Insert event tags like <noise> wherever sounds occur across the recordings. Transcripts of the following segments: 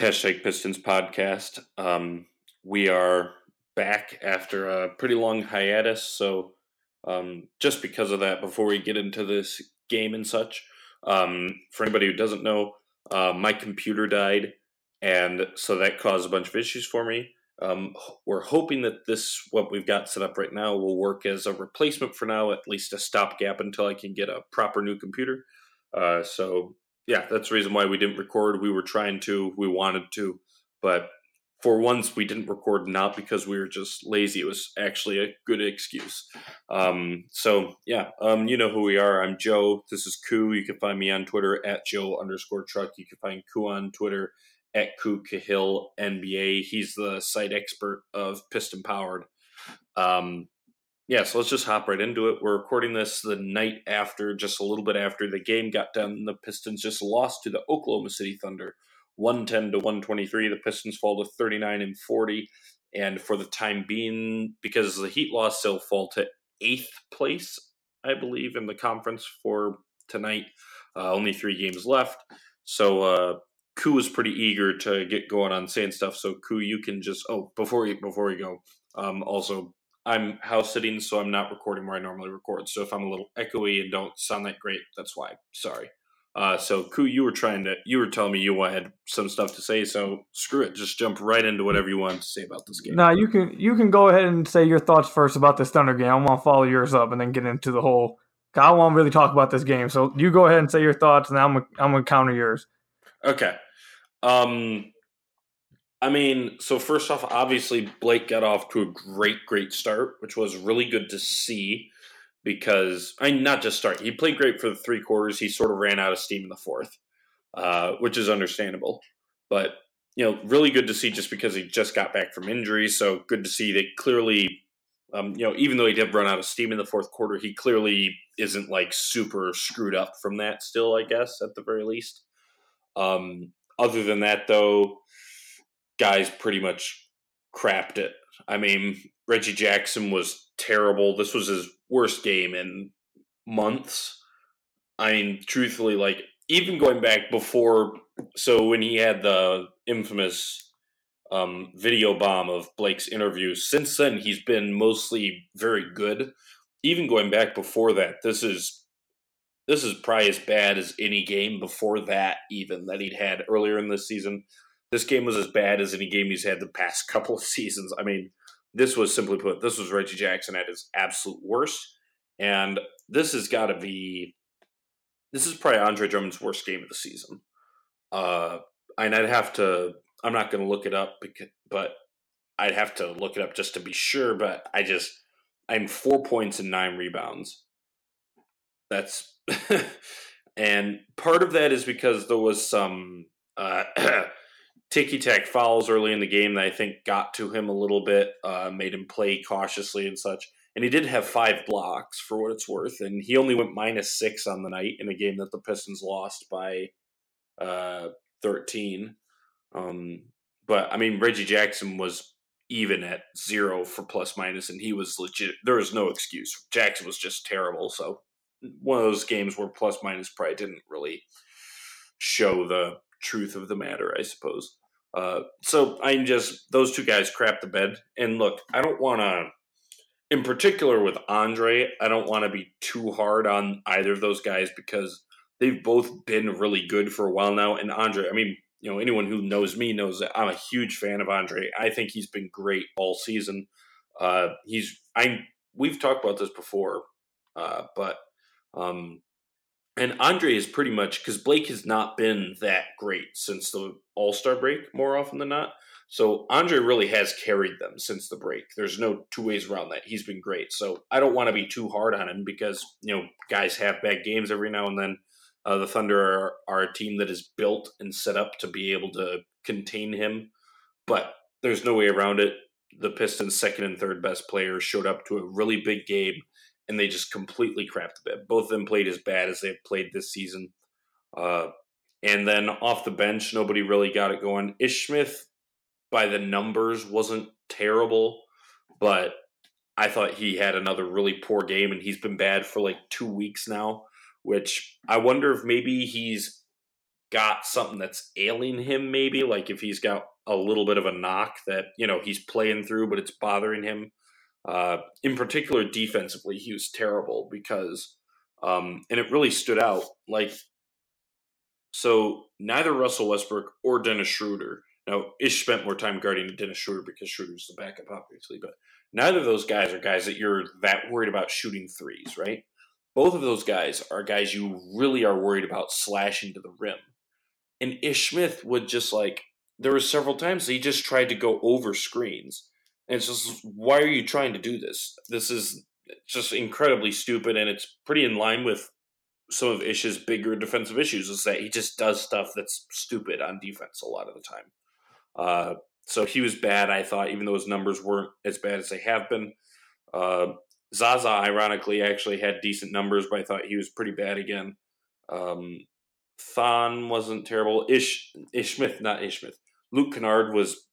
Hashtag Pistons podcast. Um, we are back after a pretty long hiatus. So, um, just because of that, before we get into this game and such, um, for anybody who doesn't know, uh, my computer died, and so that caused a bunch of issues for me. Um, we're hoping that this, what we've got set up right now, will work as a replacement for now, at least a stopgap until I can get a proper new computer. Uh, so, yeah, that's the reason why we didn't record. We were trying to, we wanted to, but for once we didn't record not because we were just lazy. It was actually a good excuse. Um, so yeah um, you know who we are. I'm joe. This is koo. You can find me on twitter at joe underscore truck. You can find koo on twitter at koo cahill nba he's the site expert of piston powered. Um, yeah so let's just hop right into it we're recording this the night after just a little bit after the game got done the pistons just lost to the oklahoma city thunder 110 to 123. The Pistons fall to 39 and 40. And for the time being, because the Heat loss, they'll fall to eighth place, I believe, in the conference for tonight. Uh, only three games left. So uh, Koo is pretty eager to get going on saying stuff. So Koo, you can just oh before we before we go. Um, also, I'm house sitting, so I'm not recording where I normally record. So if I'm a little echoey and don't sound that great, that's why. Sorry. Uh, so, Koo, you were trying to, you were telling me you had some stuff to say. So, screw it, just jump right into whatever you want to say about this game. Nah, you can you can go ahead and say your thoughts first about this Thunder game. I want to follow yours up and then get into the whole. I want to really talk about this game. So, you go ahead and say your thoughts, and I'm gonna, I'm gonna counter yours. Okay. Um, I mean, so first off, obviously Blake got off to a great, great start, which was really good to see because I mean, not just start. He played great for the three quarters. He sort of ran out of steam in the fourth, uh, which is understandable. But you know, really good to see just because he just got back from injury. So good to see that clearly. Um, you know, even though he did run out of steam in the fourth quarter, he clearly isn't like super screwed up from that. Still, I guess at the very least. Um, other than that, though, guys pretty much crapped it. I mean, Reggie Jackson was terrible. This was his worst game in months. I mean, truthfully, like even going back before, so when he had the infamous um, video bomb of Blake's interview, since then he's been mostly very good. Even going back before that, this is this is probably as bad as any game before that, even that he'd had earlier in the season. This game was as bad as any game he's had the past <laughs> couple of seasons. I mean, this was simply put, this was Reggie Jackson at his absolute worst. And this has got to be, this is probably Andre Drummond's worst game of the season. Uh, and I'd have to, I'm not going to look it up, because, but I'd have to look it up just to be sure. But I just, I'm four points and nine rebounds. That's, <laughs> and part of that is because there was some, uh, <clears throat> ticky tack fouls early in the game that I think got to him a little bit, uh, made him play cautiously and such. And he did have five blocks for what it's worth, and he only went minus six on the night in a game that the Pistons lost by uh, thirteen. Um, but I mean, Reggie Jackson was even at zero for plus minus, and he was legit. There was no excuse. Jackson was just terrible. So one of those games where plus minus probably didn't really show the truth of the matter, I suppose. Uh, so I'm just those two guys crap the bed. And look, I don't want to, in particular with Andre, I don't want to be too hard on either of those guys because they've both been really good for a while now. And Andre, I mean, you know, anyone who knows me knows that I'm a huge fan of Andre. I think he's been great all season. Uh, he's I we've talked about this before, uh, but um, and Andre is pretty much because Blake has not been that great since the All Star break, more often than not. So Andre really has carried them since the break. There's no two ways around that. He's been great. So I don't want to be too hard on him because you know guys have bad games every now and then. Uh, the Thunder are, are a team that is built and set up to be able to contain him, but there's no way around it. The Pistons' second and third best players showed up to a really big game and they just completely crapped the bed. Both of them played as bad as they've played this season. Uh, and then off the bench, nobody really got it going. Ish Smith, by the numbers, wasn't terrible, but I thought he had another really poor game, and he's been bad for like two weeks now. Which I wonder if maybe he's got something that's ailing him, maybe like if he's got a little bit of a knock that you know he's playing through, but it's bothering him. Uh, in particular, defensively, he was terrible because, um, and it really stood out. Like, so neither Russell Westbrook or Dennis Schroeder. Now, Ish spent more time guarding Dennis Schroeder because Schroeder's the backup, obviously, but neither of those guys are guys that you're that worried about shooting threes, right? Both of those guys are guys you really are worried about slashing to the rim. And Ish Smith would just like there were several times he just tried to go over screens. And it's just, why are you trying to do this? This is just incredibly stupid, and it's pretty in line with some of Ish's bigger defensive issues. Is that he just does stuff that's stupid on defense a lot of the time. Uh, so he was bad, I thought, even though his numbers weren't as bad as they have been. Uh, Zaza, ironically, actually had decent numbers, but I thought he was pretty bad again. Um, Thon wasn't terrible. Ish Ish Smith, not Ish Smith. Luke Kennard was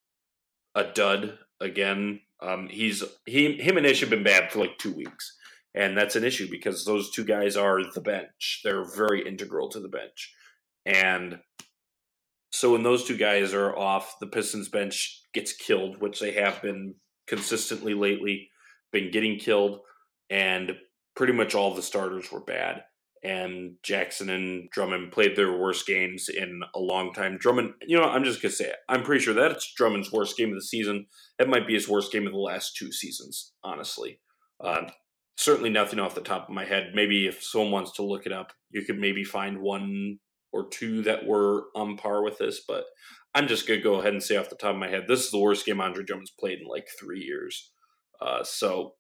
a dud again. Um, he's he him and Ish have been bad for like two weeks, and that's an issue because those two guys are the bench. They're very integral to the bench, and so when those two guys are off, the Pistons bench gets killed, which they have been consistently lately, been getting killed, and pretty much all the starters were bad and Jackson and Drummond played their worst games in a long time. Drummond, you know, I'm just gonna say it. I'm pretty sure that's Drummond's worst game of the season. It might be his worst game of the last two seasons, honestly. Uh, certainly nothing off the top of my head. Maybe if someone wants to look it up, you could maybe find one or two that were on par with this. But I'm just gonna go ahead and say off the top of my head, this is the worst game Andre Drummond's played in like three years. Uh, so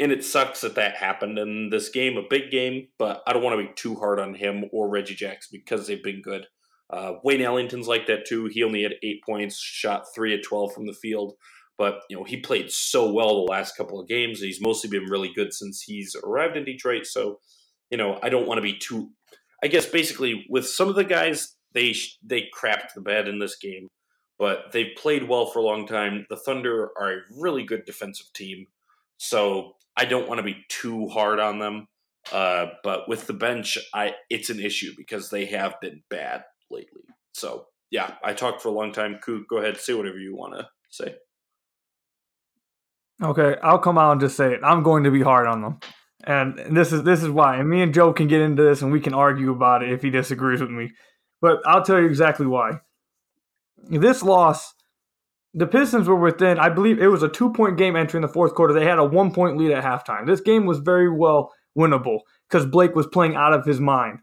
and it sucks that that happened in this game, a big game. But I don't want to be too hard on him or Reggie Jackson because they've been good. Uh, Wayne Ellington's like that too. He only had eight points, shot three at twelve from the field, but you know he played so well the last couple of games. He's mostly been really good since he's arrived in Detroit. So, you know, I don't want to be too. I guess basically with some of the guys, they they crapped the bed in this game, but they've played well for a long time. The Thunder are a really good defensive team. So I don't want to be too hard on them. Uh, but with the bench, I it's an issue because they have been bad lately. So yeah, I talked for a long time. Go ahead, say whatever you want to say. Okay, I'll come out and just say it. I'm going to be hard on them, and this is this is why. And me and Joe can get into this, and we can argue about it if he disagrees with me. But I'll tell you exactly why. This loss the Pistons were within, I believe it was a two point game entering the fourth quarter. They had a one point lead at halftime. This game was very well winnable because Blake was playing out of his mind.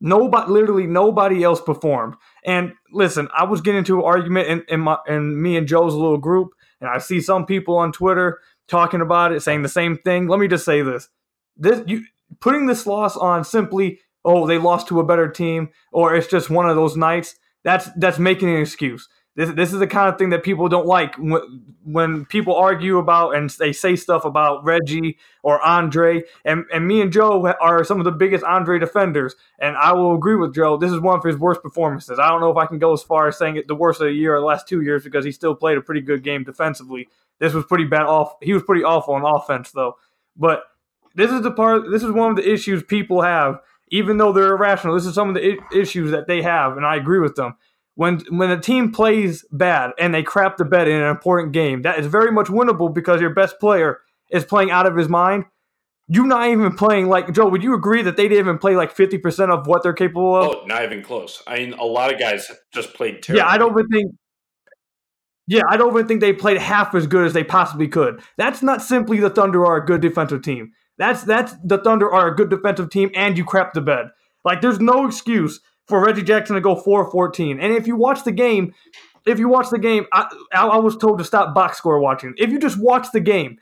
Nobody, literally nobody else performed. And listen, I was getting into an argument in, in, my, in me and Joe's little group, and I see some people on Twitter talking about it, saying the same thing. Let me just say this: this you putting this loss on simply, oh, they lost to a better team, or it's just one of those nights. That's that's making an excuse. This, this is the kind of thing that people don't like when, when people argue about and they say stuff about Reggie or Andre. And, and me and Joe are some of the biggest Andre defenders. And I will agree with Joe. This is one of his worst performances. I don't know if I can go as far as saying it the worst of the year or the last two years because he still played a pretty good game defensively. This was pretty bad off. He was pretty awful on offense though. But this is the part. This is one of the issues people have, even though they're irrational. This is some of the issues that they have, and I agree with them when when a team plays bad and they crap the bed in an important game, that is very much winnable because your best player is playing out of his mind. You're not even playing like Joe. Would you agree that they didn't even play like fifty percent of what they're capable of? Oh, not even close. I mean, a lot of guys just played terrible. Yeah, I don't even think. Yeah, I don't even think they played half as good as they possibly could. That's not simply the Thunder are a good defensive team. That's that's the Thunder are a good defensive team, and you crap the bed. Like, there's no excuse for Reggie Jackson to go 4 14. And if you watch the game, if you watch the game, I, I was told to stop box score watching. If you just watch the game,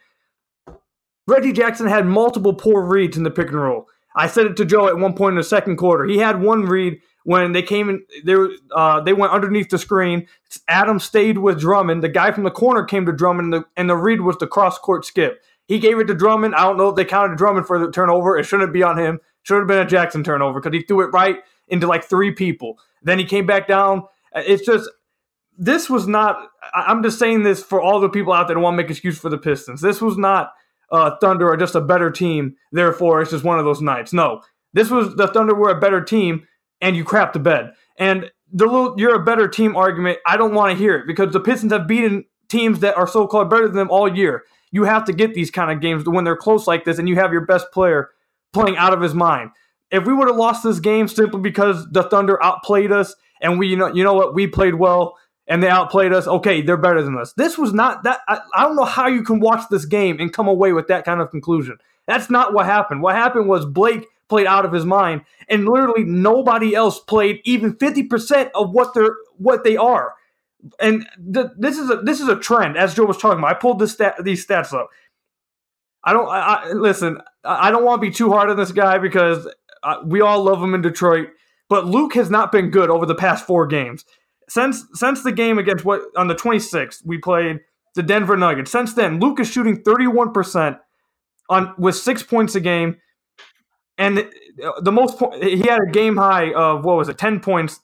Reggie Jackson had multiple poor reads in the pick and roll. I said it to Joe at one point in the second quarter. He had one read when they came in. They uh, they went underneath the screen. Adam stayed with Drummond. The guy from the corner came to Drummond, and the, and the read was the cross court skip. He gave it to Drummond. I don't know if they counted Drummond for the turnover. It shouldn't be on him. Should have been a Jackson turnover because he threw it right into like three people. Then he came back down. It's just this was not. I'm just saying this for all the people out there that want to make excuse for the Pistons. This was not uh, Thunder or just a better team. Therefore, it's just one of those nights. No, this was the Thunder were a better team, and you crapped the bed. And the little you're a better team argument, I don't want to hear it because the Pistons have beaten teams that are so called better than them all year. You have to get these kind of games when they're close like this, and you have your best player playing out of his mind. If we would have lost this game simply because the Thunder outplayed us and we, you know, you know what, we played well and they outplayed us. Okay, they're better than us. This was not that. I, I don't know how you can watch this game and come away with that kind of conclusion. That's not what happened. What happened was Blake played out of his mind, and literally nobody else played even fifty percent of what they're what they are. And th- this is a this is a trend, as Joe was talking about. I pulled this stat, these stats up. I don't I, I listen. I don't want to be too hard on this guy because uh, we all love him in Detroit, but Luke has not been good over the past four games since since the game against what on the 26th we played the Denver Nuggets. Since then, Luke is shooting 31% on with 6 points a game. And the most he had a game high of what was it? 10 points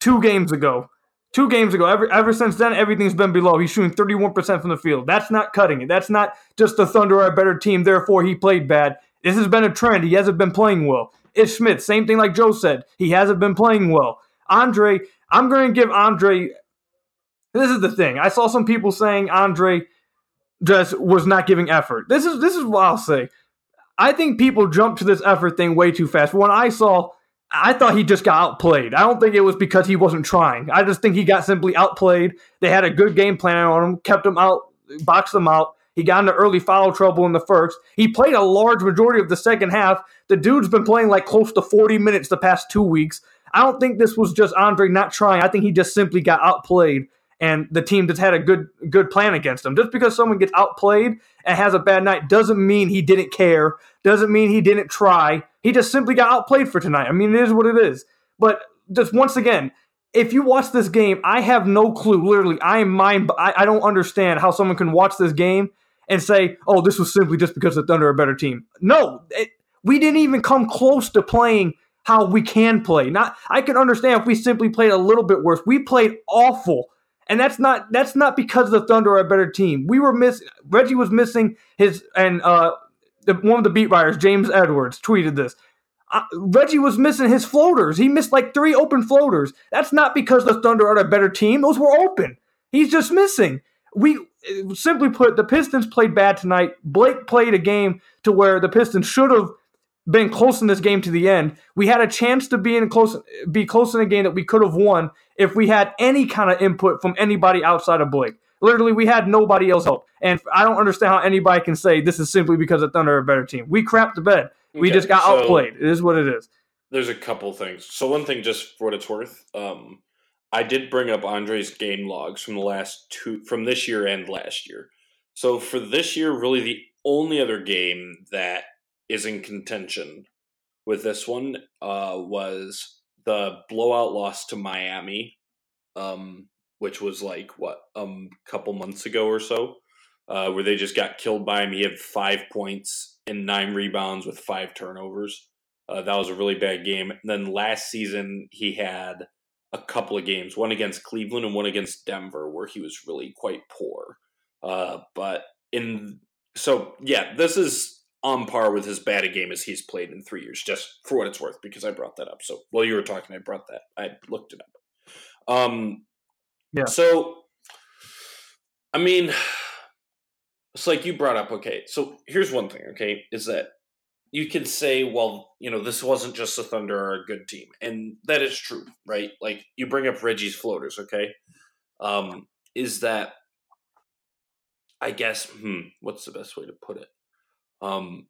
2 games ago. 2 games ago. Ever ever since then everything's been below. He's shooting 31% from the field. That's not cutting it. That's not just the Thunder are a better team therefore he played bad. This has been a trend. He hasn't been playing well. Ish Smith, same thing like Joe said. He hasn't been playing well. Andre, I'm going to give Andre. This is the thing. I saw some people saying Andre just was not giving effort. This is this is what I'll say. I think people jump to this effort thing way too fast. When I saw, I thought he just got outplayed. I don't think it was because he wasn't trying. I just think he got simply outplayed. They had a good game plan on him, kept him out, boxed him out. He got into early foul trouble in the first. He played a large majority of the second half. The dude's been playing like close to 40 minutes the past two weeks. I don't think this was just Andre not trying. I think he just simply got outplayed and the team just had a good good plan against him. Just because someone gets outplayed and has a bad night doesn't mean he didn't care. Doesn't mean he didn't try. He just simply got outplayed for tonight. I mean, it is what it is. But just once again, if you watch this game, I have no clue. Literally, I am mind. I, I don't understand how someone can watch this game and say, "Oh, this was simply just because the Thunder are a better team." No, it, we didn't even come close to playing how we can play. Not I can understand if we simply played a little bit worse. We played awful. And that's not that's not because the Thunder are a better team. We were missing Reggie was missing his and uh one of the beat writers, James Edwards, tweeted this. Uh, Reggie was missing his floaters. He missed like three open floaters. That's not because the Thunder are a better team. Those were open. He's just missing. We simply put, the Pistons played bad tonight. Blake played a game to where the Pistons should have been close in this game to the end. We had a chance to be in close, be close in a game that we could have won if we had any kind of input from anybody outside of Blake. Literally, we had nobody else help, and I don't understand how anybody can say this is simply because the Thunder are a better team. We crapped the bed. We okay, just got so outplayed. It is what it is. There's a couple things. So one thing, just for what it's worth, um, I did bring up Andre's game logs from the last two, from this year and last year. So for this year, really the only other game that is in contention with this one uh, was the blowout loss to Miami, um, which was like what a um, couple months ago or so, uh, where they just got killed by him. He had five points and nine rebounds with five turnovers. Uh, that was a really bad game. And then last season he had a couple of games, one against Cleveland and one against Denver, where he was really quite poor. Uh, but in so yeah, this is on par with as bad a game as he's played in three years, just for what it's worth, because I brought that up. So while you were talking, I brought that. I looked it up. Um, yeah. So, I mean, <sighs> it's like you brought up. Okay, so here's one thing. Okay, is that you can say, well, you know, this wasn't just the Thunder are a good team, and that is true, right? Like you bring up Reggie's floaters. Okay, um, is that I guess, hmm, what's the best way to put it? Um,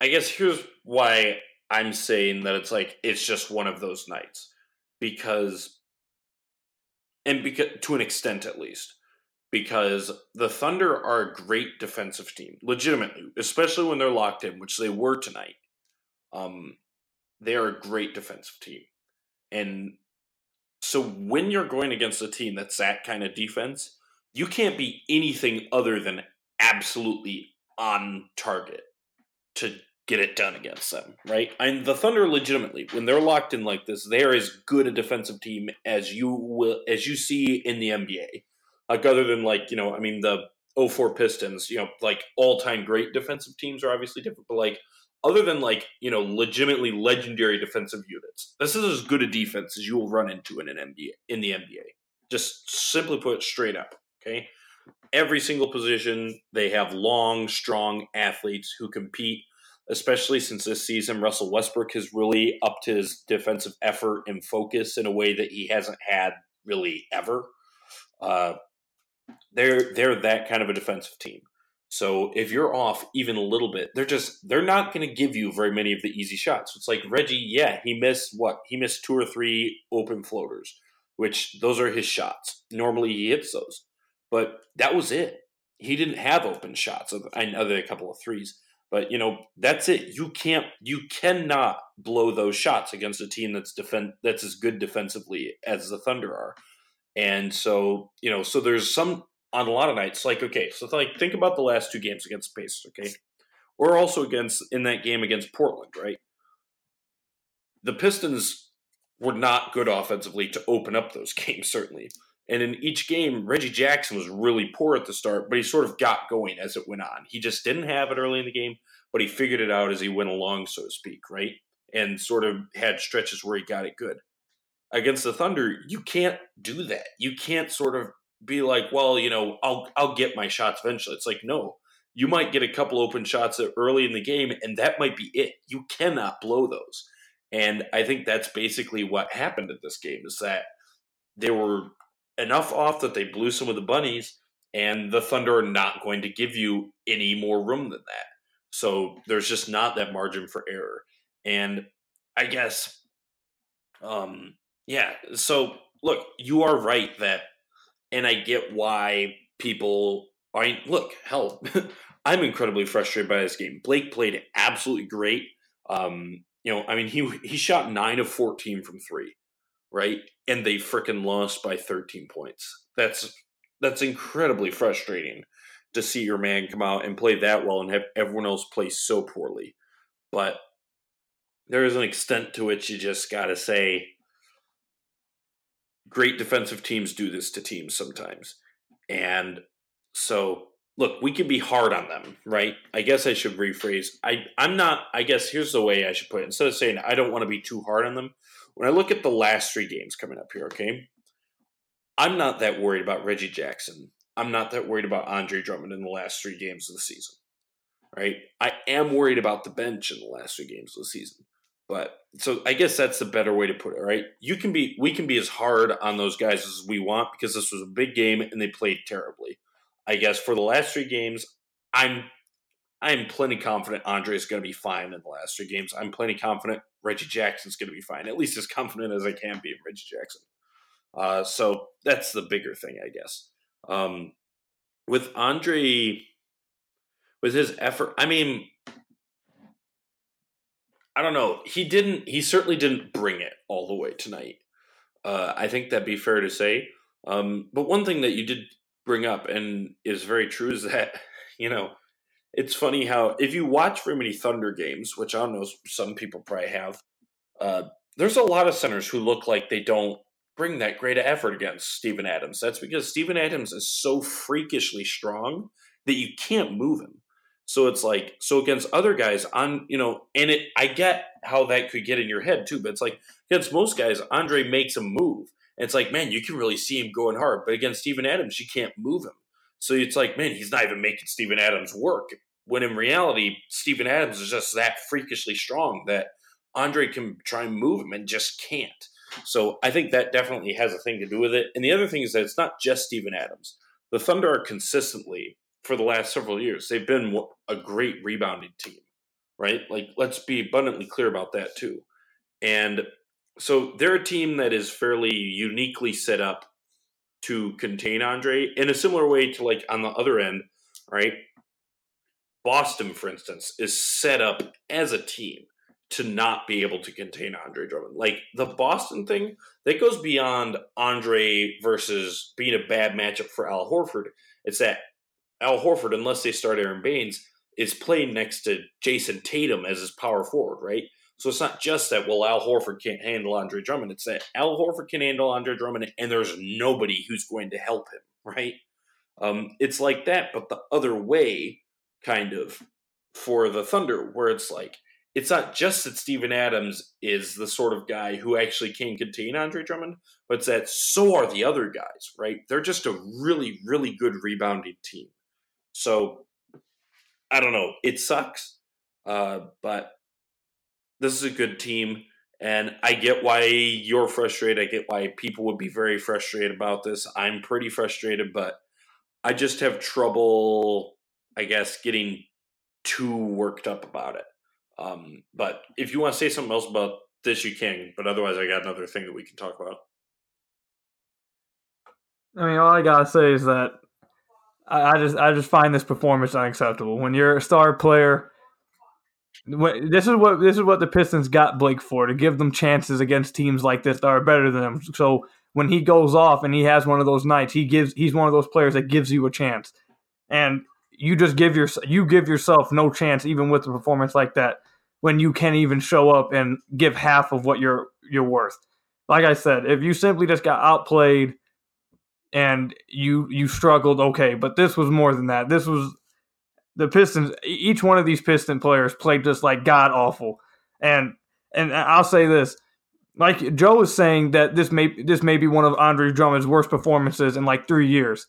I guess here's why I'm saying that it's like it's just one of those nights because, and because to an extent at least, because the Thunder are a great defensive team, legitimately, especially when they're locked in, which they were tonight. Um, they are a great defensive team, and so when you're going against a team that's that kind of defense, you can't be anything other than absolutely on target to get it done against them, right? And the Thunder legitimately, when they're locked in like this, they're as good a defensive team as you will as you see in the NBA. Like other than like, you know, I mean the 04 Pistons, you know, like all-time great defensive teams are obviously different, but like other than like you know legitimately legendary defensive units. This is as good a defense as you will run into in an NBA in the NBA. Just simply put, straight up. Okay, every single position they have long, strong athletes who compete. Especially since this season, Russell Westbrook has really upped his defensive effort and focus in a way that he hasn't had really ever. Uh, they're they're that kind of a defensive team. So if you're off even a little bit, they're just they're not going to give you very many of the easy shots. It's like Reggie, yeah, he missed what? He missed two or three open floaters, which those are his shots. Normally he hits those. But that was it. He didn't have open shots other than a couple of threes. But you know, that's it. You can't you cannot blow those shots against a team that's defend that's as good defensively as the Thunder are. And so, you know, so there's some on a lot of nights, like, okay, so like think about the last two games against the Pacers, okay? Or also against in that game against Portland, right? The Pistons were not good offensively to open up those <laughs> games, certainly. And in each game, Reggie Jackson was really poor at the start, but he sort of got going as it went on. He just didn't have it early in the game, but he figured it out as he went along, so to speak, right? And sort of had stretches where he got it good against the Thunder, you can't do that. You can't sort of be like, well, you know, I'll I'll get my shots eventually. It's like, no. You might get a couple open shots early in the game and that might be it. You cannot blow those. And I think that's basically what happened in this game is that they were enough off that they blew some of the bunnies and the Thunder are not going to give you any more room than that. So there's just not that margin for error. And I guess um yeah. So look, you are right that, and I get why people. I look, hell, <laughs> I'm incredibly frustrated by this game. Blake played absolutely great. Um, you know, I mean, he he shot nine of fourteen from three, right? And they freaking lost by 13 points. That's that's incredibly frustrating to see your man come out and play that well and have everyone else play so poorly. But there is an extent to which you just got to say, great defensive teams do this to teams sometimes. And so look, we can be hard on them, right? I guess I should rephrase. I I'm not I guess here's the way I should put it. Instead of saying I don't want to be too hard on them, when I look at the last three games coming up here, okay? I'm not that worried about Reggie Jackson. I'm not that worried about Andre Drummond in the last three games of the season. Right? I am worried about the bench in the last three games of the season. But so I guess that's the better way to put it, right? You can be we can be as hard on those guys as we want because this was a big game and they played terribly. I guess for the last three games, I'm I'm plenty confident Andre is going to be fine in the last three games. I'm plenty confident Reggie Jackson's going to be fine, at least as confident as I can be in Reggie Jackson. Uh, so that's the bigger thing, I guess. Um, with Andre, with his effort, I mean, I don't know. He didn't. He certainly didn't bring it all the way tonight. Uh, I think that'd be fair to say. Um, but one thing that you did bring up and is very true is that <laughs> you know it's funny how if you watch very many Thunder games, which I don't know, some people probably have. Uh, there's a lot of centers who look like they don't bring that great effort against Steven Adams. That's because Steven Adams is so freakishly strong that you can't move him. So it's like so against other guys on you know, and it I get how that could get in your head too, but it's like against most guys, Andre makes a move. And it's like, man, you can really see him going hard. But against Steven Adams, you can't move him. So it's like, man, he's not even making Steven Adams work. When in reality, Steven Adams is just that freakishly strong that Andre can try and move him and just can't. So I think that definitely has a thing to do with it. And the other thing is that it's not just Steven Adams. The Thunder are consistently for the last several years. They've been a great rebounding team, right? Like, let's be abundantly clear about that too. And so they're a team that is fairly uniquely set up to contain Andre in a similar way to like on the other end, right? Boston, for instance, is set up as a team to not be able to contain Andre Drummond. Like the Boston thing, that goes beyond Andre versus being a bad matchup for Al Horford. It's that Al Horford, unless they start Aron Baynes, is playing next to Jayson Tatum as his power forward, right? So it's not just that, well, Al Horford can't handle Andre Drummond. It's that Al Horford can handle Andre Drummond and there's nobody who's going to help him, right? Um, it's like that, but the other way, kind of, for the Thunder, where it's like, it's not just that Steven Adams is the sort of guy who actually can contain Andre Drummond, but that so are the other guys, right? They're just a really, really good rebounding team. So I don't know. It sucks, uh, but this is a good team. And I get why you're frustrated. I get why people would be very frustrated about this. I'm pretty frustrated, but I just have trouble, I guess, getting too worked up about it. Um, but if you want to say something else about this, you can. But otherwise, I got another thing that we can talk about. I mean, all I gotta say is that I, just I just find this performance unacceptable. When you're a star player, when, this is what this is what the Pistons got Blake for to give them chances against teams like this that are better than them. So when he goes off and he has one of those nights, he gives he's one of those players that gives you a chance. And you just give your you give yourself no chance even with a performance like that when you can't even show up and give half of what you're you're worth. Like I said, if you simply just got outplayed and you you struggled, okay, but this was more than that. This was the Pistons. Each one of these Piston players played just like god awful, and and I'll say this. Like Joe is saying that this may this may be one of Andre Drummond's worst performances in like three years.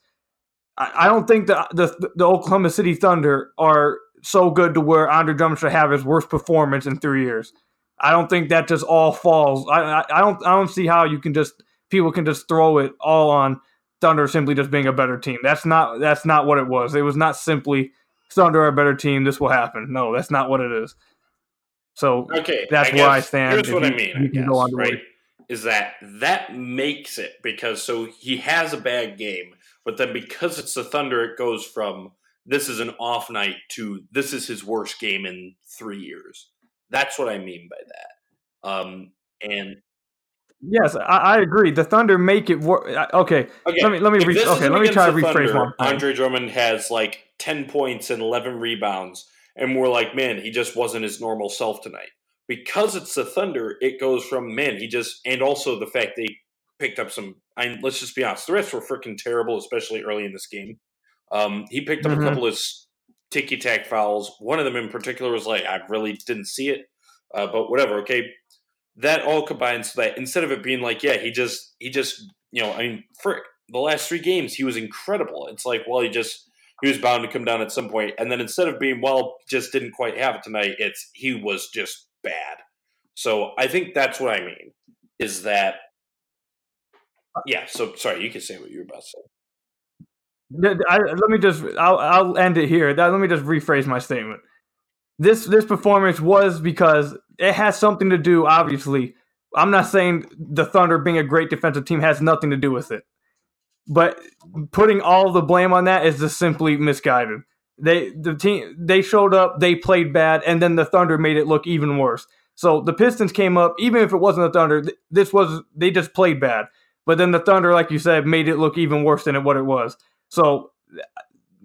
I, don't think the, the the Oklahoma City Thunder are so good to where Andre Drummond should have his worst performance in three years. I don't think that just all falls. I, I, I don't I don't see how you can just people can just throw it all on Thunder simply just being a better team. That's not that's not what it was. It was not simply Thunder are a better team. This will happen. No, that's not what it is. So okay, that's I where I stand. Here's what you, I mean. I guess, right? Is that that makes it because so he has a bad game, but then because it's the Thunder, it goes from this is an off night to this is his worst game in three years. That's what I mean by that. Um, and yes, I, I, agree. The Thunder make it work. Okay, okay, let me let me re- okay. Let me try to rephrase one. Andre Drummond has like ten points and eleven rebounds, and we're like, man, he just wasn't his normal self tonight. Because it's the Thunder, it goes from man, he just and also the fact they picked up some. I let's just be honest, the rest were freaking terrible, especially early in this game. Um, he picked up mm-hmm. a couple of ticky tack fouls. One of them in particular was like I really didn't see it, uh, but whatever. Okay, that all combines so that instead of it being like yeah, he just he just you know I mean for the last three games he was incredible. It's like well he just he was bound to come down at some point, and then instead of being well just didn't quite have it tonight, it's he was just bad. So I think that's what I mean is that yeah, so sorry, you can say what you were about to say. I, let me just I'll, I'll end it here. Let me just rephrase my statement. This this performance was because it has something to do. Obviously, I'm not saying the Thunder being a great defensive team has nothing to do with it, but putting all the blame on that is just simply misguided. They the team they showed up, they played bad, and then the Thunder made it look even worse. So the Pistons came up, even if it wasn't the Thunder. This was they just played bad. But then the Thunder, like you said, made it look even worse than what it was. So,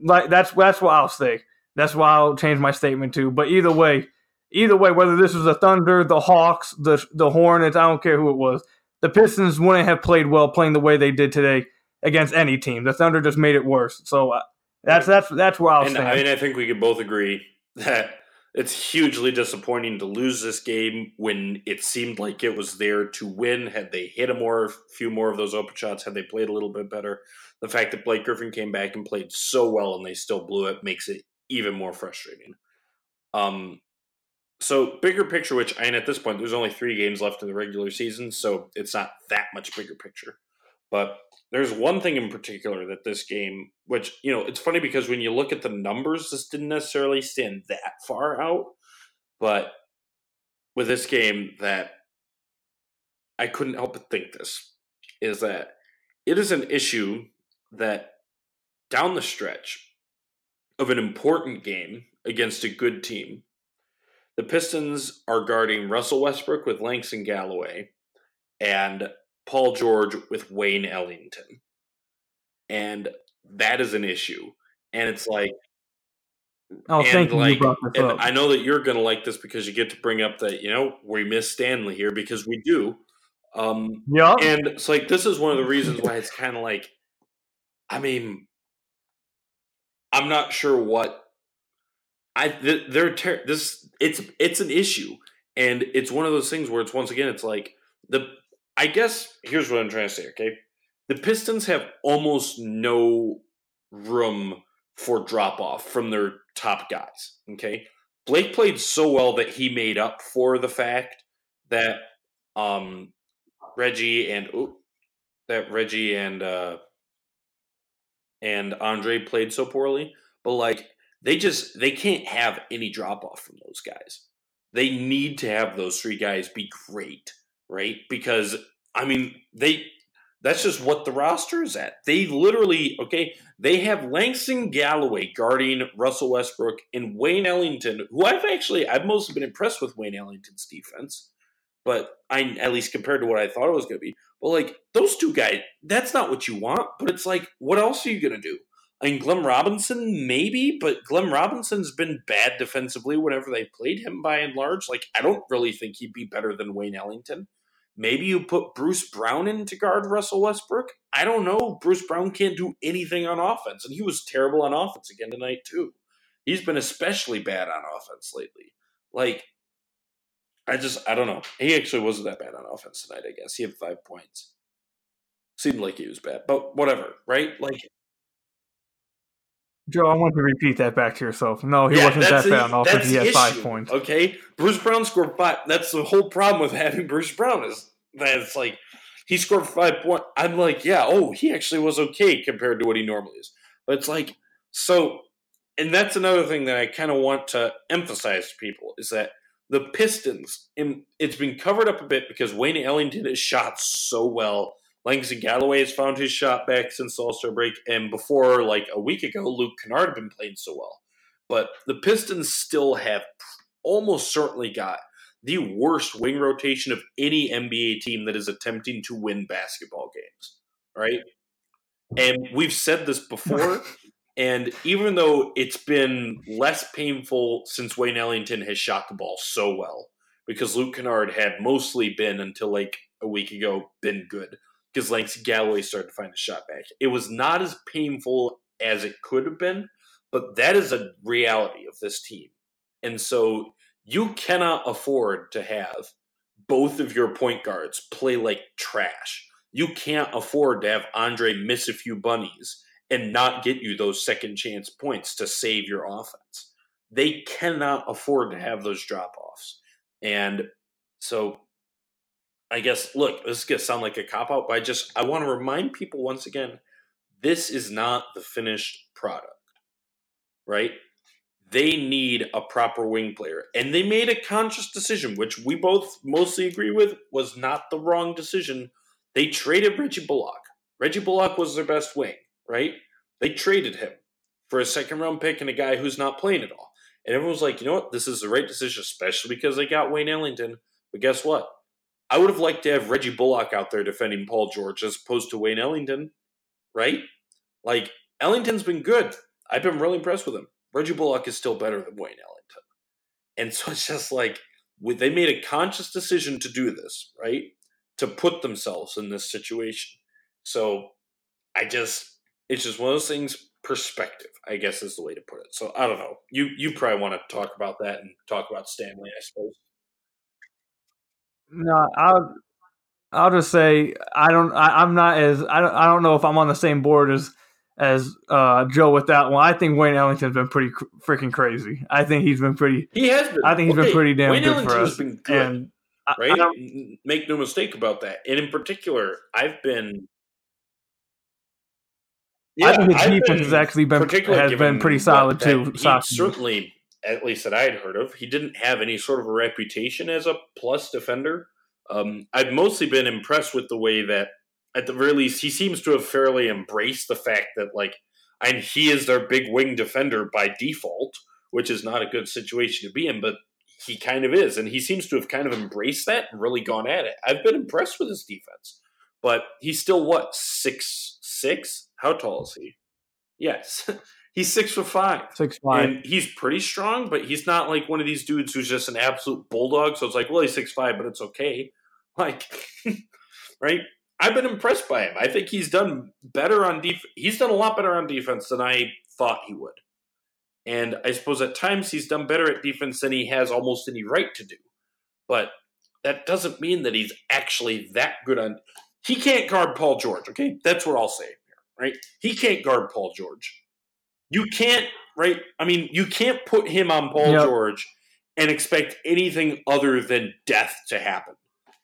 like that's that's what I'll say. That's why I'll change my statement to. But either way, either way, whether this was the Thunder, the Hawks, the the Hornets, I don't care who it was. The Pistons wouldn't have played well playing the way they did today against any team. The Thunder just made it worse. So uh, that's that's that's where I'll and stand. I mean, I think we can both agree that it's hugely disappointing to lose this game when it seemed like it was there to win. Had they hit a more, few more of those open shots, had they played a little bit better, the fact that Blake Griffin came back and played so well and they still blew it makes it even more frustrating. Um, so bigger picture, which and at this point there's only three games left in the regular season, so it's not that much bigger picture. But there's one thing in particular that this game, which, you know, it's funny because when you look at the numbers, this didn't necessarily stand that far out. But with this game, that I couldn't help but think this is that it is an issue that down the stretch of an important game against a good team, the Pistons are guarding Russell Westbrook with Langston Galloway and Paul George with Wayne Ellington. And that is an issue. And it's like Oh, thank like, you. and up. I know that you're going to like this because you get to bring up that you know we miss Stanley here because we do. Um, yeah, and it's like this is one of the reasons why it's kind of like, I mean, I'm not sure what I they're ter- this it's it's an issue, and it's one of those things where it's once again it's like the I guess here's what I'm trying to say. Okay, the Pistons have almost no room for drop off from their top guys. Okay, Blake played so well that he made up for the fact that um Reggie and oh, that Reggie and uh and Andre played so poorly, but like they just they can't have any drop off from those guys. They need to have those three guys be great, right? Because I mean, they that's just what the roster is at. They literally, okay, they have Langston Galloway guarding Russell Westbrook and Wayne Ellington, who I've actually I've mostly been impressed with Wayne Ellington's defense, but I at least compared to what I thought it was going to be. But like those two guys, that's not what you want. But it's like, what else are you to do? I mean, Glenn Robinson, maybe, but Glenn Robinson's been bad defensively whenever they played him by and large. Like, I don't really think he'd be better than Wayne Ellington. Maybe you put Bruce Brown in to guard Russell Westbrook. I don't know. Bruce Brown can't do anything on offense, and he was terrible on offense again tonight, too. He's been especially bad on offense lately. Like, I just, I don't know. He actually wasn't that bad on offense tonight, I guess. He had five points. Seemed like he was bad, but whatever, right? Like, Joe, I want to repeat that back to yourself. No, he yeah, wasn't that bad on offense. He had issue, five points. Okay, Bruce Brown scored five. That's the whole problem with having Bruce Brown is that it's like he scored five points. I'm like, yeah, oh, he actually was okay compared to what he normally is. But it's like so, and that's another thing that I kind of want to emphasize to people is that the Pistons, and it's been covered up a bit because Wayne Ellington has shot so well Langston Galloway has found his shot back since the All Star break, and before like a week ago, Luke Kennard had been playing so well. But the Pistons still have almost certainly got the worst wing rotation of any NBA team that is attempting to win basketball games, right? And we've said this before, <laughs> and even though it's been less painful since Wayne Ellington has shot the ball so well, because Luke Kennard had mostly been until like a week ago been good because like Galloway started to find a shot back. It was not as painful as it could have been, but that is a reality of this team. And so you cannot afford to have both of your point guards play like trash. You can't afford to have Andre miss a few bunnies and not get you those second chance points to save your offense. They cannot afford to have those drop offs. And so I guess, look, this is going to sound like a cop out, but I just, I want to remind people once again this is not the finished product, right? They need a proper wing player. And they made a conscious decision, which we both mostly agree with was not the wrong decision. They traded Reggie Bullock. Reggie Bullock was their best wing, right? They traded him for a second round pick and a guy who's not playing at all. And everyone was like, you know what? This is the right decision, especially because they got Wayne Ellington. But guess what? I would have liked to have Reggie Bullock out there defending Paul George as opposed to Wayne Ellington, right? Like Ellington's been good. I've been really impressed with him. Reggie Bullock is still better than Wayne Ellington, and so it's just like they made a conscious decision to do this, right? To put themselves in this situation. So I just, it's just one of those things. Perspective, I guess, is the way to put it. So I don't know. You you probably want to talk about that and talk about Stanley, I suppose. No, I'll I'll just say I don't. I, am not as I don't. I don't know if I'm on the same board as as uh, Joe with that one. I think Wayne Ellington's been pretty cr- freaking crazy. I think he's been pretty. He has been. I think he's okay. been pretty damn Wayne good Ellington's for us. Been good, and right? I, Make no mistake about that. And in particular, I've been. Yeah, I think his defense has actually been has been pretty solid too. Certainly at least that I had heard of. He didn't have any sort of a reputation as a plus defender. Um, I've mostly been impressed with the way that, at the very least, he seems to have fairly embraced the fact that, like, and he is their big wing defender by default, which is not a good situation to be in, but he kind of is. And he seems to have kind of embraced that and really gone at it. I've been impressed with his defense, but he's still what, six, six? How tall is he? Yes. <laughs> He's six foot five. Six five. And he's pretty strong, but he's not like one of these dudes who's just an absolute bulldog. So it's like, well, he's six five, but it's okay. <laughs> Like, <laughs> right? I've been impressed by him. I think he's done better on defense. He's done a lot better on defense than I thought he would. And I suppose at times he's done better at defense than he has almost any right to do. But that doesn't mean that he's actually that good on. He can't guard Paul George, okay? That's what I'll say right? He can't guard Paul George. You can't, right? I mean, you can't put him on Paul yep. George and expect anything other than death to happen.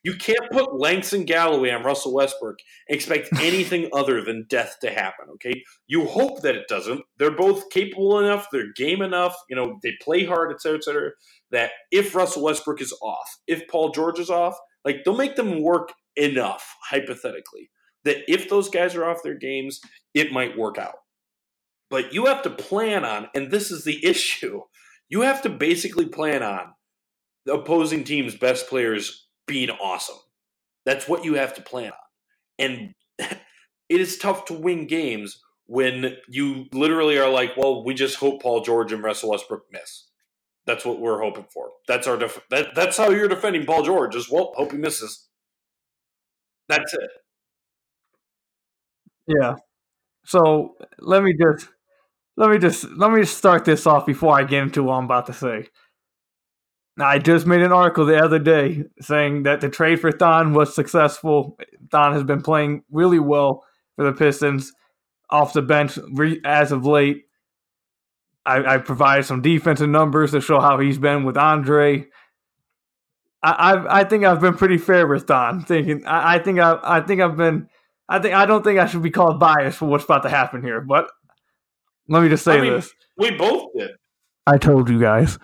You can't put Langston Galloway on Russell Westbrook and expect <laughs> anything other than death to happen, okay? You hope that it doesn't. They're both capable enough, they're game enough, you know, they play hard, et cetera, et cetera, that if Russell Westbrook is off, if Paul George is off, like they'll make them work enough, hypothetically, that if those guys are off their games, it might work out. But you have to plan on, and this is the <laughs> issue, you have to basically plan on the opposing team's best players being awesome. That's what you have to plan on. And <laughs> it is tough to win games when you literally are like, well, we just hope Paul George and Russell Westbrook miss. That's what we're hoping for. That's our def- that, that's how you're defending Paul George. Is well, hope he misses. That's it. Yeah. So let me just let me just let me just start this off before I get into what I'm about to say. Now, I just made an article the other day saying that the trade for Thon was successful. Thon has been playing really well for the Pistons off the bench as of late. I, I provided some defensive numbers to show how he's been with Andre. I, I, I think I've been pretty fair with Thon. Thinking I, I think I I think I've been I think I don't think I should be called biased for what's about to happen here. But let me just say I mean, this: we both did. I told you guys.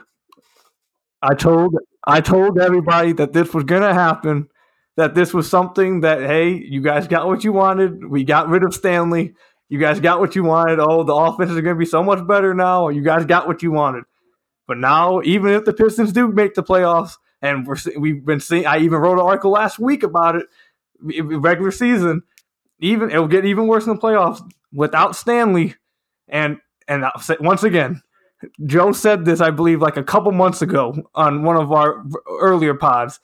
I told I told everybody that this was gonna happen. That this was something that hey, you guys got what you wanted. We got rid of Stanley. You guys got what you wanted. Oh, the offense is going to be so much better now. You guys got what you wanted. But now, even if the Pistons do make the playoffs, and we're, we've been seeing, I even wrote an article last week about it. Regular season, even it'll get even worse in the playoffs without Stanley. And and once again, Joe said this, I believe, like a couple months ago on one of our earlier pods.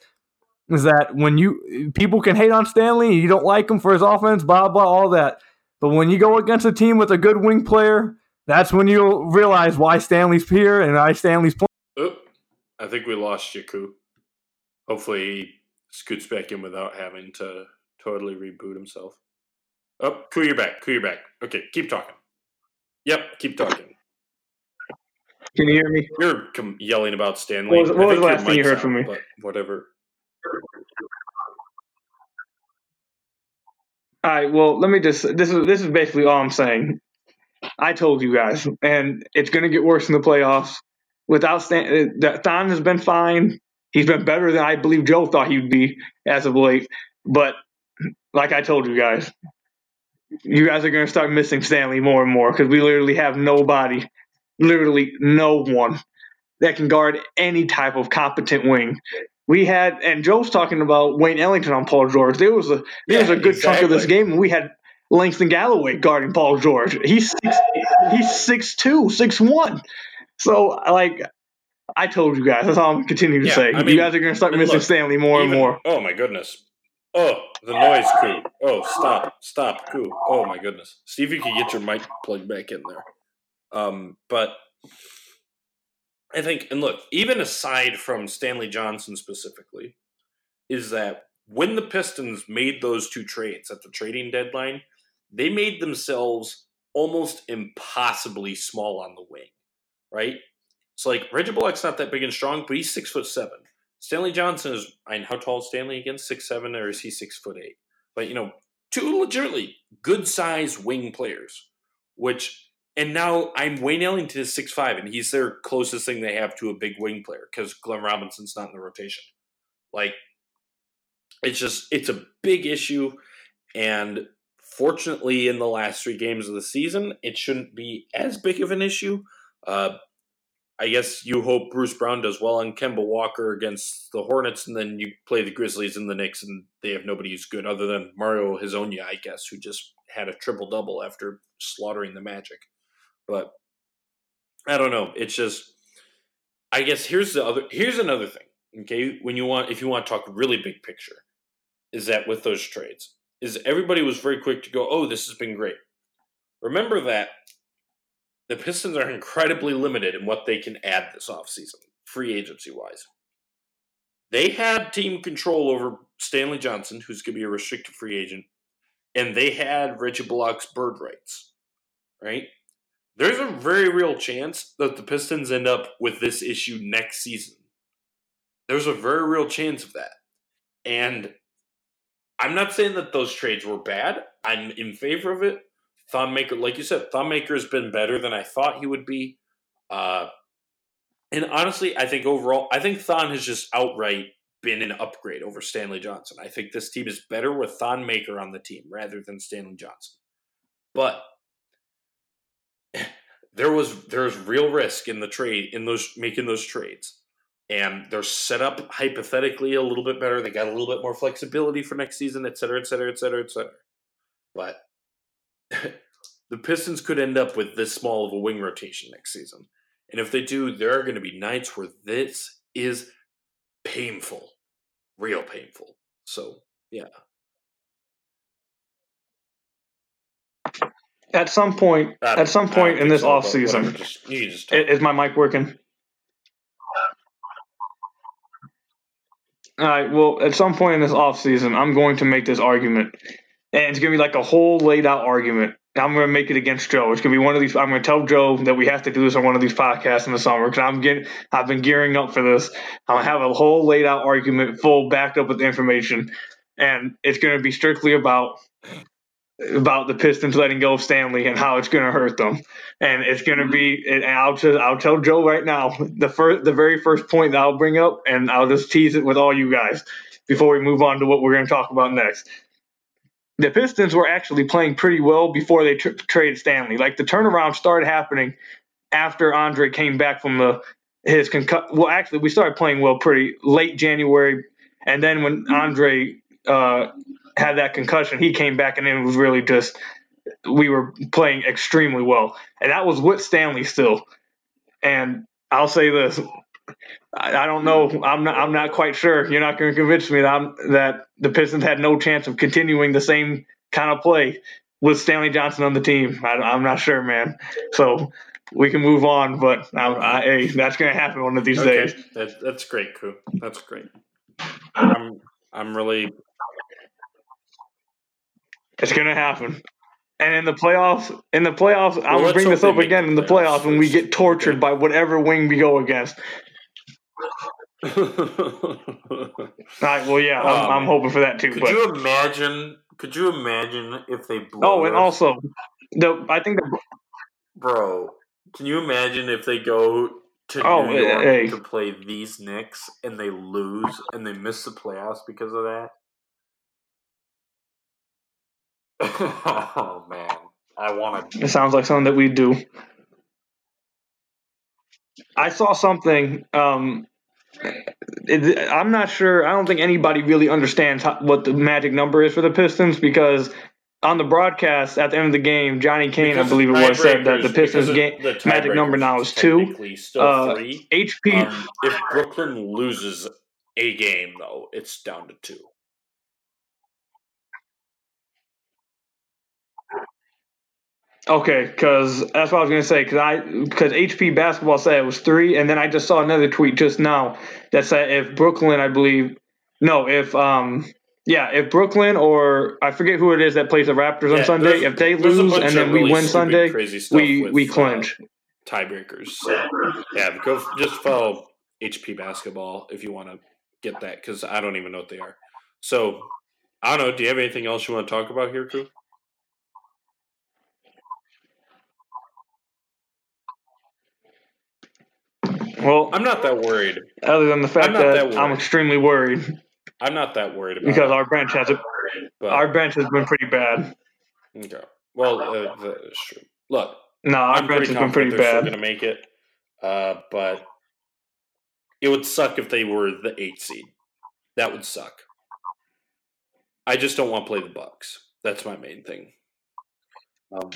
Is that when you people can hate on Stanley, you don't like him for his offense, blah blah, all that. But when you go against a team with a good wing player, that's when you'll realize why Stanley's here and why Stanley's playing. Oh, I think we lost Yaku. Hopefully he scoots back in without having to totally reboot himself. Oh, cool, you're back. Cool, you're back. Okay, keep talking. Yep, keep talking. Can you hear me? You're com- yelling about Stanley. What was, what was the last thing you heard out, from me? Whatever. All right. Well, let me just. This is this is basically all I'm saying. I told you guys, and it's going to get worse in the playoffs. Without Stan, uh, Thon has been fine. He's been better than I believe Joe thought he would be as of late. But like I told you guys, you guys are going to start missing Stanley more and more because we literally have nobody, literally no one that can guard any type of competent wing we had, and Joe's talking about Wayne Ellington on Paul George. There was a there yeah, was a good exactly. chunk of this game, and we had Langston Galloway guarding Paul George. He's six, he's six two, six one. So like I told you guys, that's all I'm continuing to yeah, say. I mean, you guys are going to start missing look, Stanley more even, and more. Oh my goodness. Oh, the noise crew. Oh, stop, stop, crew. Oh my goodness. See if you can get your mic plugged back in there. Um, but I think, and look, even aside from Stanley Johnson specifically, is that when the Pistons made those two trades at the trading deadline, they made themselves almost impossibly small on the wing, right? It's like Reggie Bullock's not that big and strong, but he's six foot seven. Stanley Johnson is, how tall is Stanley again? Six seven, or is he six foot eight? But you know, two legitimately good sized wing players, which and now I'm Wayne Ellington is six five, and he's their closest thing they have to a big wing player because Glenn Robinson's not in the rotation. Like, it's just it's a big issue, and fortunately, in the last three games of the season, it shouldn't be as big of an issue. Uh, I guess you hope Bruce Brown does well on Kemba Walker against the Hornets, and then you play the Grizzlies and the Knicks, and they have nobody who's good other than Mario Hezonja, I guess, who just had a triple double after slaughtering the Magic. But I don't know. It's just I guess here's the other here's another thing. Okay, when you want if you want to talk really big picture, is that with those trades, is everybody was very quick to go, oh, this has been great. Remember that the Pistons are incredibly limited in what they can add this offseason, free agency wise. They had team control over Stanley Johnson, who's going to be a restricted free agent, and they had Reggie Bullock's bird rights, right? There's a very real chance that the Pistons end up with this issue next season. There's a very real chance of that. And I'm not saying that those trades were bad. I'm in favor of it. Thon Maker, like you said, Thon Maker has been better than I thought he would be. Uh, and honestly, I think overall, I think Thon has just outright been an upgrade over Stanley Johnson. I think this team is better with Thon Maker on the team rather than Stanley Johnson. But <laughs> there was there was real risk in the trade in those making those trades. And they're set up hypothetically a little bit better. They got a little bit more flexibility for next season, et cetera, et cetera, et cetera, et cetera. But the Pistons could end up with this small of a wing rotation next season. And if they do, there are going to be nights where this is painful, real painful. So, yeah. At some point, at some point in this off season, is my mic working? All right. Well, at some point in this off season, I'm going to make this argument, and it's to be like a whole laid out argument I'm to make it against Joe. It's to be one of these. I'm to tell Joe that we have to do this on one of these podcasts in the summer because I'm getting. I've been gearing up for this. I'm to have a whole laid out argument, full backed up with information, and it's to be strictly about about the Pistons letting go of Stanley and how it's to hurt them. And it's to be. And I'll just. I'll tell Joe right now. The first. The very first point that I'll bring up, and I'll just tease it with all you guys before we move on to what we're to talk about next the Pistons were actually playing pretty well before they tr- traded Stanley. Like the turnaround started happening after Andre came back from the his concussion. Well, actually, we started playing well pretty late January, and then when Andre uh, had that concussion, he came back, and then it was really just we were playing extremely well, and that was with Stanley still. And I'll say this: I, don't know. I'm not. I'm not quite sure. You're not going to convince me that I'm, that the Pistons had no chance of continuing the same kind of play with Stanley Johnson on the team. I, am not sure, man. So we can move on, but I, I, hey, that's going to happen one of these okay. days. That, that's great, Koo. That's great. I'm. I'm really. It's going to happen. And in the playoffs, in the playoffs, well, I will bring this up again in the playoffs when we get tortured by whatever wing we go against. <laughs> All right. Well, yeah, I'm, um, I'm, hoping for that too. Could but. you imagine? Could you imagine if they? oh, and also, the I think the bro. Can you imagine if they go to oh, New York hey. to play these Knicks and they lose and they miss the playoffs because of that? <laughs> oh man, I want to. It sounds like something that we do. I saw something. Um, it, I'm not sure. I don't think anybody really understands how, what the magic number is for the Pistons because on the broadcast at the end of the game, Johnny Kane, because I believe it was, said that the Pistons game the magic number now is two. Uh. HP. Um, if Brooklyn loses a game, though, it's down to two. Okay, because that's what I was gonna say. Because I because HP basketball said it was three, and then I just saw another tweet just now that said if Brooklyn, I believe, no, if um yeah, if Brooklyn or I forget who it is that plays the Raptors yeah, on Sunday, if they lose and then we win Sunday, we with, we uh, clinch uh, tiebreakers. So yeah, go just follow HP basketball if you want to get that because I don't even know what they are. So I don't know. Do you have anything else you want to talk about here, Koo? Well, I'm not that worried. Other than the fact that, that I'm extremely worried. I'm not that worried about because it. our bench has a, but, our bench has been pretty bad. Okay. Well, uh, true. Look, no, our I'm bench has been pretty bad. Going to make it, uh, but it would suck if they were the eight seed. That would suck. I just don't want to play the Bucks. That's my main thing. Um,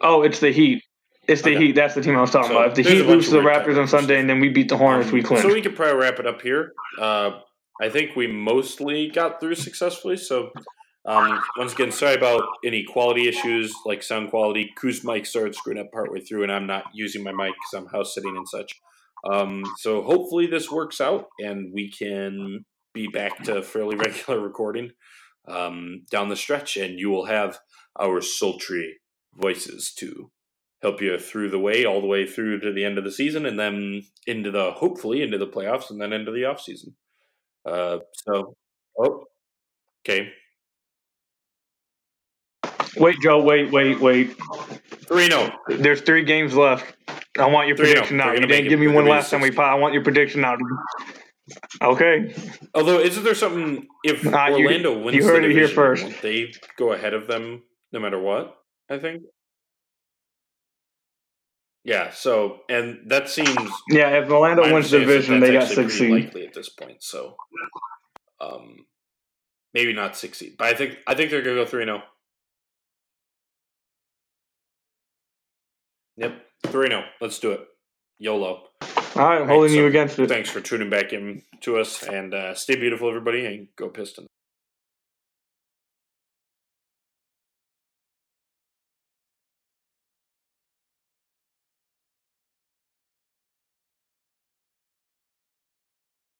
Oh, it's the Heat. It's the okay. Heat. That's the team I was talking so about. If the Heat loses the Raptors on Sunday and then we beat the Hornets, um, we clinch. So we could probably wrap it up here. Uh, I think we mostly got through successfully. So Um, once again, sorry about any quality issues like sound quality. Kuz mic started screwing up partway through, and I'm not using my mic because I'm house sitting and such. Um, so hopefully this works out, and we can be back to fairly regular recording um, down the stretch, and you will have our sultry voices to help you through the way, all the way through to the end of the season, and then into the hopefully into the playoffs, and then into the off season. Uh, so, oh, okay. Wait, Joe. Wait, wait, wait. Three no. There's three games left. I want your Three, no. prediction now. You didn't give me one last time we 60. pot. I want your prediction now. Okay. Although, isn't there something if you- Orlando wins? you the heard it here first. They go ahead of them no matter what. I think. Yeah. So, and that seems Yeah, if Orlando my wins the understanding is division, they got that's actually six pretty seed. likely at this point. So, um, maybe not six seed, but I think I think they're gonna go three zero. Yep, three zero. Let's do it. YOLO. All right, I'm holding so you against it. Thanks for tuning back in to us, and uh, stay beautiful, everybody, and go Pistons.